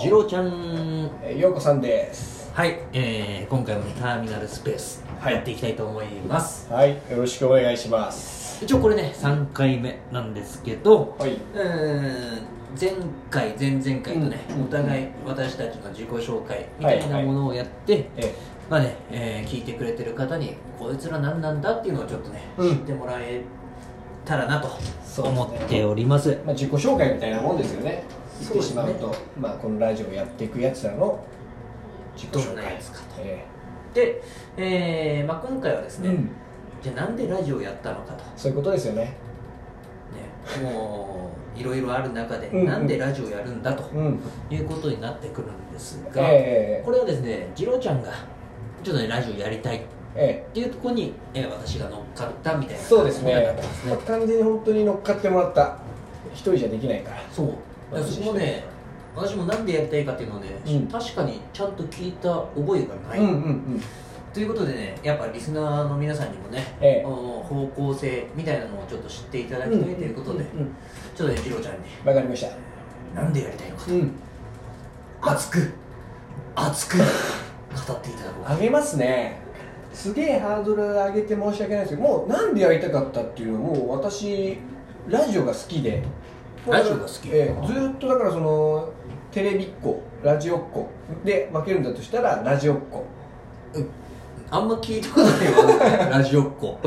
ジローちゃん。えーようこさんですはい、えー、今回もねターミナルスペースはい。やっていきたいと思います、はいよろしくお願いします。一応これね3回目なんですけどはい。うーん前回前々回とね、うんお互い私たちの自己紹介みたいなものをやって、えまあね、えー聞いてくれてる方にこいつら何なんだっていうのをちょっとね、うん。知ってもらえたらなと思っております。まあ、自己紹介みたいなもんですよね言ってしまうと、まあ、このラジオをやっていくやつらの自己紹介やつかと。えで、えーまあ、今回はですね、えうん。じゃあなんでラジオをやったのかと。そういうことですよね。ね、もういろいろある中で、なんでラジオやるんだとうん。いうことになってくるんですが、ええこれはですね次郎ちゃんがちょっとねラジオやりたいっえていうところに、えー私が乗っかったみたいなえそうですね。完全に本当に乗っかってもらった。一人じゃできないから。そうらそこもね私もなんでやりたいかっていうのをね、うん。確かにちゃんと聞いた覚えがない、うんうんうん。ということでねやっぱリスナーの皆さんにもね、ええ。方向性みたいなのをちょっと知っていただきたいということで、うんうんちょっとね次郎ちゃんに。わかりました。なんでやりたいのか。うん。熱く熱く語っていただこう。あげますね。すげえハードル上げて申し訳ないですけどもうなんでやりたかったっていうのはもう私ラジオが好きでラジオが好きええずーっとだからそのテレビっ子ラジオっ子で分けるんだとしたらラジオっ子。あんま聞いたことないわ ラジオっ子。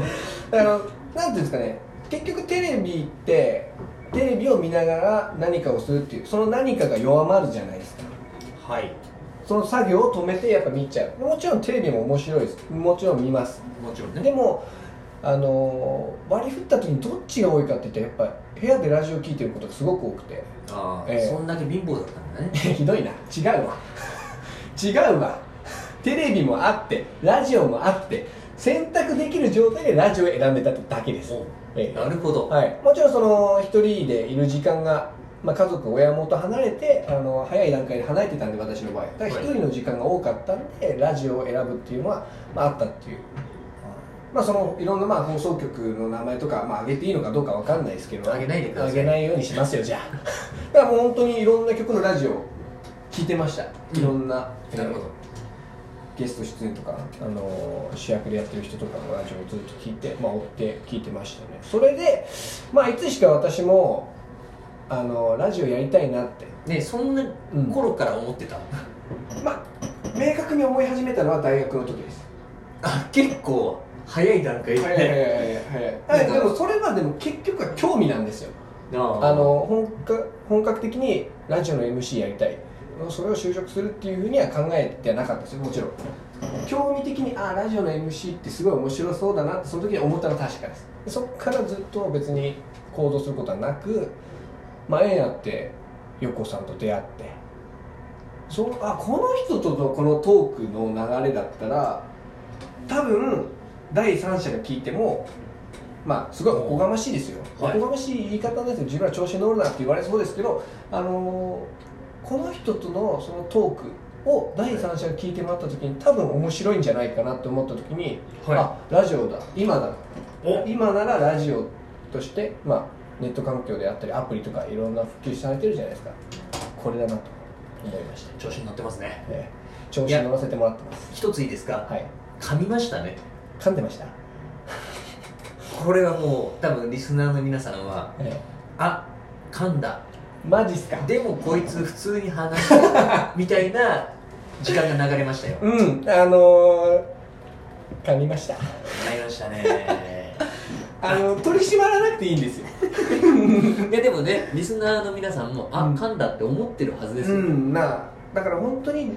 だからなんていうんですかね。結局テレビってテレビを見ながら何かをするっていうその何かが弱まるじゃないですか。はい。その作業を止めてやっぱ見ちゃう。もちろんテレビも面白いです。もちろん見ます。もちろんね。でもあのー割り振った時にどっちが多いかって言ったらやっぱ部屋でラジオ聞いてることがすごく多くて。ああ、ええ。そんだけ貧乏だったんだね。ひどいな。違うわ。違うわ。テレビもあってラジオもあって選択できる状態でラジオを選んでただけです、ええ。なるほど、はい、もちろんその一人でいる時間が、まあ、家族親元離れてあの早い段階で離れてたんで私の場合。だから一人の時間が多かったんで、ラジオを選ぶっていうのは、まあ、あったっていうまあそのいろんなまあ放送局の名前とか、まあ、上げていいのかどうかわかんないですけど上げないでください。上げないようにしますよじゃあ。だからもう本当にいろんな曲のラジオ聞いてました。いろんな、えーなるほど。ゲスト出演とか、あの主役でやってる人とかのラジオをずっと聞いて、まあ、追って聞いてましたね。それで、まあ、いつしか私もあのラジオやりたいなって。ねそんなうん。頃から思ってた、まあ明確に思い始めたのは大学の時です。あ結構早い段階で、はいはいでもそれはでも結局は興味なんですよ。ああ。の本格本格的にラジオの MC やりたい。それを就職するっていうふうには考えてはなかったですよもちろん。興味的にあラジオの MC ってすごい面白そうだなってその時に思ったのは確かです。でそこからずっと別に行動することはなくまあ縁あって横さんと出会って。そうあこの人とのこのトークの流れだったら多分第三者が聞いてもまあすごいおこがましいですよ、はい。おこがましい言い方ですよ。自分は調子に乗るなって言われそうですけどあのーこの人とのそのトークを第三者が聞いてもらった時に多分面白いんじゃないかなと思った時に、はい。あラジオだ。今だ。お。今ならラジオとして、まあ、ネット環境であったりアプリとかいろんな普及されてるじゃないですか。これだなと思いました、調子に乗ってますね。ええ。調子に乗らせてもらってます。一ついいですか、はい。噛みましたね噛んでました、これはもう多分リスナーの皆さんはえあ噛んだ。えマジっすか？でもこいつ普通に話してるみたいな時間が流れましたよ。うんあのー、噛みました。なりましたね。あの取り締まらなくていいんですよ。いやでもねリスナーの皆さんもあ、うん。噛んだって思ってるはずですよ、うんなだから本当に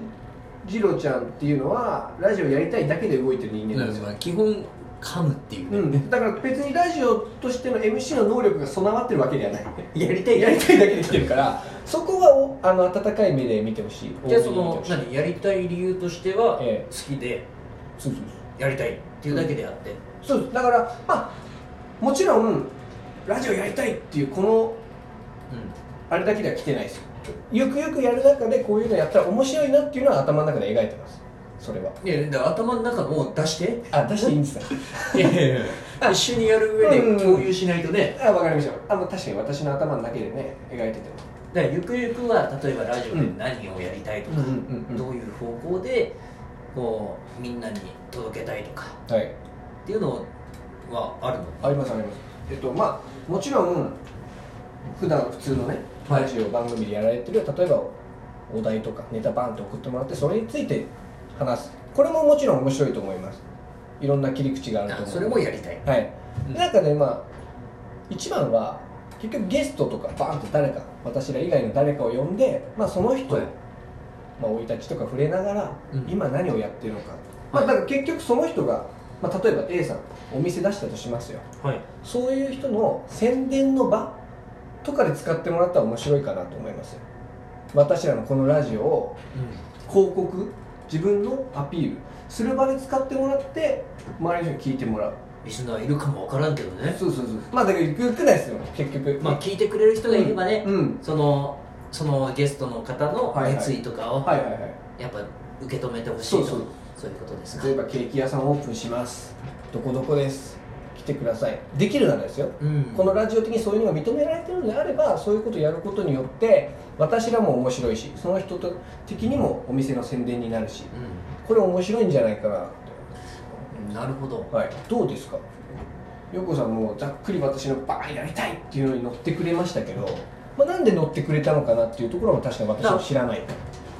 ジロちゃんっていうのはラジオやりたいだけで動いてる人間なんですよ、基本噛むっていうね、うん、だから別にラジオとしての MC の能力が備わってるわけではない。やりたいやりたいだけで来てるからそこはおあの温かい目で見てほしい。じゃあその何？やりたい理由としては、ええ。好きでそうそうやりたいっていうだけであって、そうそう。だからまあもちろんラジオやりたいっていうこのあれだけでは来てないですよゆくゆくやる中でこういうのやったら面白いなっていうのは頭の中で描いてます。それは。うん、いやだから頭の中のを出して。あ出していいんですか？いやいやいや。一緒にやる上で共有しないとね。あ分かりました。あの確かに私の頭の中でね描いてても。だからゆくゆくは例えばラジオで何をやりたいとか、うんうんうんうん。どういう方向でこうみんなに届けたいとかはい。っていうのはあるの？ありますあります。えっとまあもちろん普段普通のねはいラジオ番組でやられてる例えばお題とかネタバンと送ってもらってそれについて話す。これももちろん面白いと思います。いろんな切り口があると思う。あそれもやりたい。はい、うん。なんかねまあ一番は結局ゲストとかバーンと誰か私ら以外の誰かを呼んで、まあ、その人、はい。まあ、生い立ちとか触れながら、うん。今何をやってるのか、まあ、だから結局その人が、まあ、例えば A さんお店出したとしますよ。はい。そういう人の宣伝の場とかで使ってもらったら面白いかなと思いますよ。私らのこのラジオを広告自分のアピールする場で使ってもらって周りの人に聞いてもらう。リスナーいるかもわからんけどね。そうそうそうまあだから言ってないですよ。結局。まあ聞いてくれる人がいればね、うん。そのそのゲストの方の熱意とかをやっぱ受け止めてほしいと。そういうことですか。例えばケーキ屋さんオープンします。どこどこです。来てください。できるならですよ。うん。このラジオ的にそういうのが認められてるのであればそういうことをやることによって私らも面白いしその人的にもお店の宣伝になるしこれ面白いんじゃないかな。ってうんなるほど。はい、どうですか？よこさんもざっくり私のバーンやりたいっていうのに乗ってくれましたけど、まあ、なんで乗ってくれたのかなっていうところも確かに私は知らない、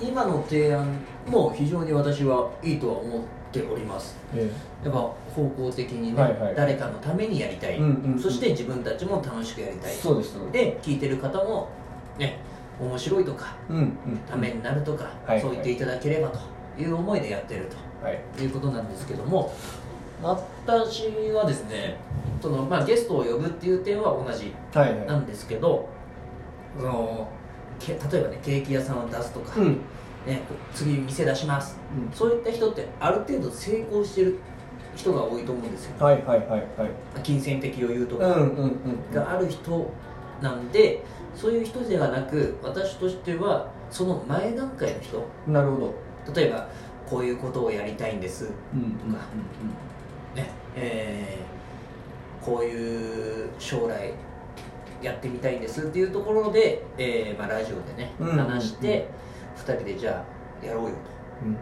今の提案も非常に私はいいとは思っております。えやっぱ方向的にね、はいはい。誰かのためにやりたい、うんうんうん。そして自分たちも楽しくやりたい。そうですで聞いてる方もね面白いとかうんうんためになるとか、はいそう言っていただければという思いでやってるはい。ということなんですけども私はですねその、まあ、ゲストを呼ぶっていう点は同じはいはなんですけどそのけ例えばねケーキ屋さんを出すとか、いうんね、次店出します。そういった人ってある程度成功してる人が多いと思うんですよ。はいはいはいはい。金銭的余裕とか。うんうんうんがある人なんでそういう人ではなく私としてはその前段階の人。なるほど。例えばこういうことをやりたいんです。うんうん。とか。ね。えーこういう将来やってみたいんですっていうところで、えーまあ、ラジオでねうんうんうん。話して2人でじゃあやろうようんうんと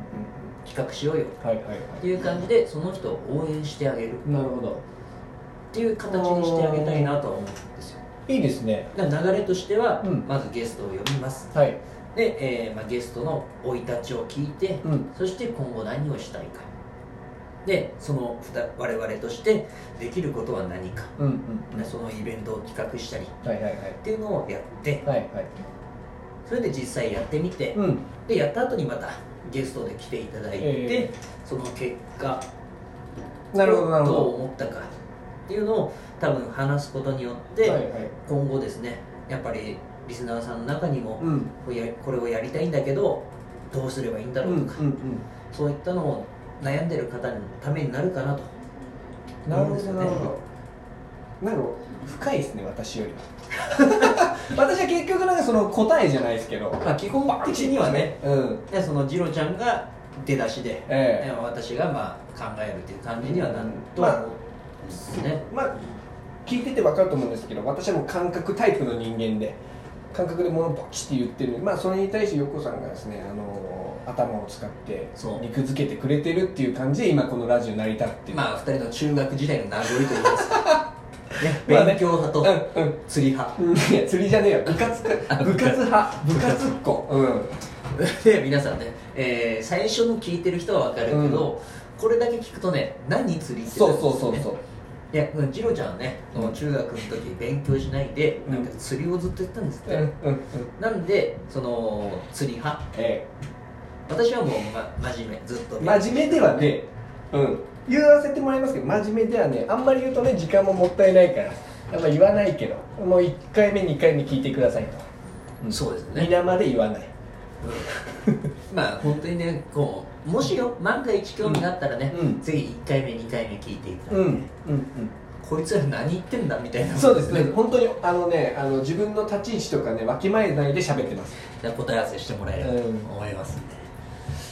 企画しようよっていう感じでその人を応援してあげるいなるほど。っていう形にしてあげたいなとは思うんですよ。いいですね。流れとしては、うん。まずゲストを呼びます。はい。で、えーまあ、ゲストの生い立ちを聞いて、うん。そして今後何をしたいか。でそのふた我々としてできることは何か、うんうんうん。そのイベントを企画したり。っはいはいはい。ていうのをやって。はいはいそれで実際やってみて、うん。でやった後にまたゲストで来ていただいて、えその結果なるほどなるほど。うど思ったかっていうのを多分話すことによって、はいはい。今後ですねやっぱりリスナーさんの中にも、うん。これをやりたいんだけどどうすればいいんだうろうとか、んうんうん。そういったのを悩んでる方のためになるかなとなるほどなるほどなんか深いですね私よりは。私は結局なんかその答えじゃないですけどまあ基本的にはね。うん。でそのジロちゃんが出だしで、ええ。私がまあ考えるっていう感じにはなるとまあね、まあ聞いてて分かると思うんですけど私はもう感覚タイプの人間で感覚で物バチって言ってる。まあそれに対して横さんがですねあの頭を使って肉付けてくれてるっていう感じで今このラジオ成り立ってる。まあ二人の中学時代の名残といいますか、勉強派とうんうん。釣り派。うん。いや釣りじゃねえよ。部活部活。派。部活。っ子。うん。で皆さんね、えー最初の聞いてる人は分かるけど、これだけ聞くとね何釣りってそうそうそうそう。いやうんジロちゃんはね、その中学の時勉強しないで、うん。なんか釣りをずっとやってたんですって、うんうんうん。なんでその釣り派？え私はもう、ま、真面目ずっと。え真面目ではねうん言わせてもらいますけど真面目ではねあんまり言うとね時間ももったいないからやっぱ言わないけどもう1回目2回目聞いてくださいと、うんそうですね。皆まで言わない。まあ本当にねこうもしよ万が一興味があったらね、うん。ぜひ1回目2回目聞いていただいて、うんうんこいつら何言ってんだみたいな。そうですね。本当にあのねあの自分の立ち位置とかねわきまえないで喋ってます。じゃあ答え合わせしてもらえればとうん。思いますんで、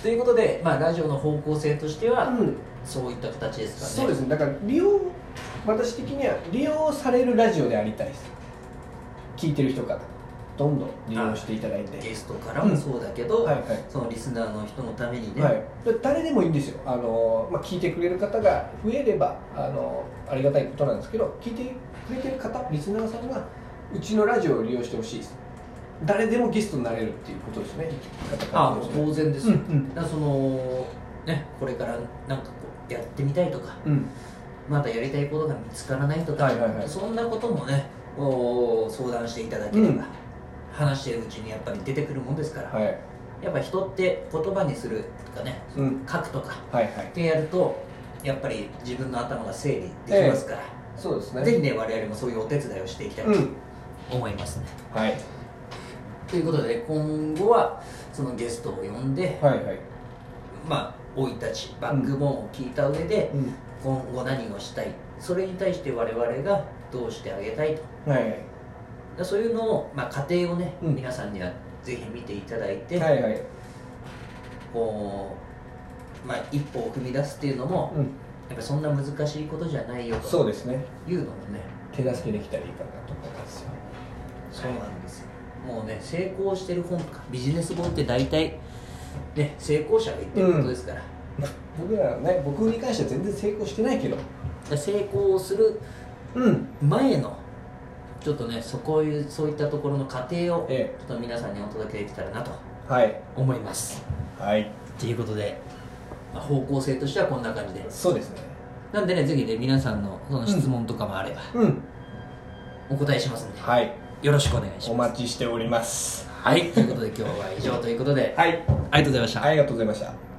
ということで、まあ、ラジオの方向性としては、うん。そういった形ですかね。そうですね。だから利用私的には利用されるラジオでありたいです。聞いてる人からとんど利用していただいて。ゲストからもそうだけど、はいはい。そのリスナーの人のためにね、はい、で誰でもいいんですよ。あの、まあ、聞いてくれる方が増えればあのありがたいことなんですけど聞いてくれてる方リスナーさんがうちのラジオを利用してほしいです誰でもゲストになれるっていうことですね。あもうからすると当然ですよ、うんうん。だそのねこれからなんかこうやってみたいとかうん。まだやりたいことが見つからないとか、はいはいはい。そんなこともねこう相談していただければ、うん。話してるうちにやっぱり出てくるもんですから、はい。やっぱ人って言葉にするとかねうん。書くとかはいはい。ってやるとやっぱり自分の頭が整理できますから、そうですねぜひね我々もそういうお手伝いをしていきたいとうん思いますね、はいということで今後はそのゲストを呼んで、はいはい。まあ生い立ちバックボーンを聞いた上で、うん。今後何をしたいそれに対して我々がどうしてあげたいと。はいそういうのを、まあ、過程をね、うん。皆さんにはぜひ見ていただいて、はいはい。こう、まあ、一歩を踏み出すっていうのも、うん。やっぱそんな難しいことじゃないよと。そうですね。いうのもね。手助けできたらいいかなと思いますよ。そうなんですよもうね成功してる本とか。ビジネス本って大体ね成功者が言ってることですから,、僕らはね僕に関しては全然成功してないけど。成功するうん。前のちょっとねそこいうそういったところの過程をちょえっと皆さんにお届けできたらなと思います。はい。ということで、まあ、方向性としてはこんな感じで。そうですね。なんでねぜひね皆さんのその質問とかもあればうん。お答えしますんで、はいよろしくお願いしおます。待ちしております。はい。ということで今日は以上ということで。はい。ありがとうございました、ありがとうございました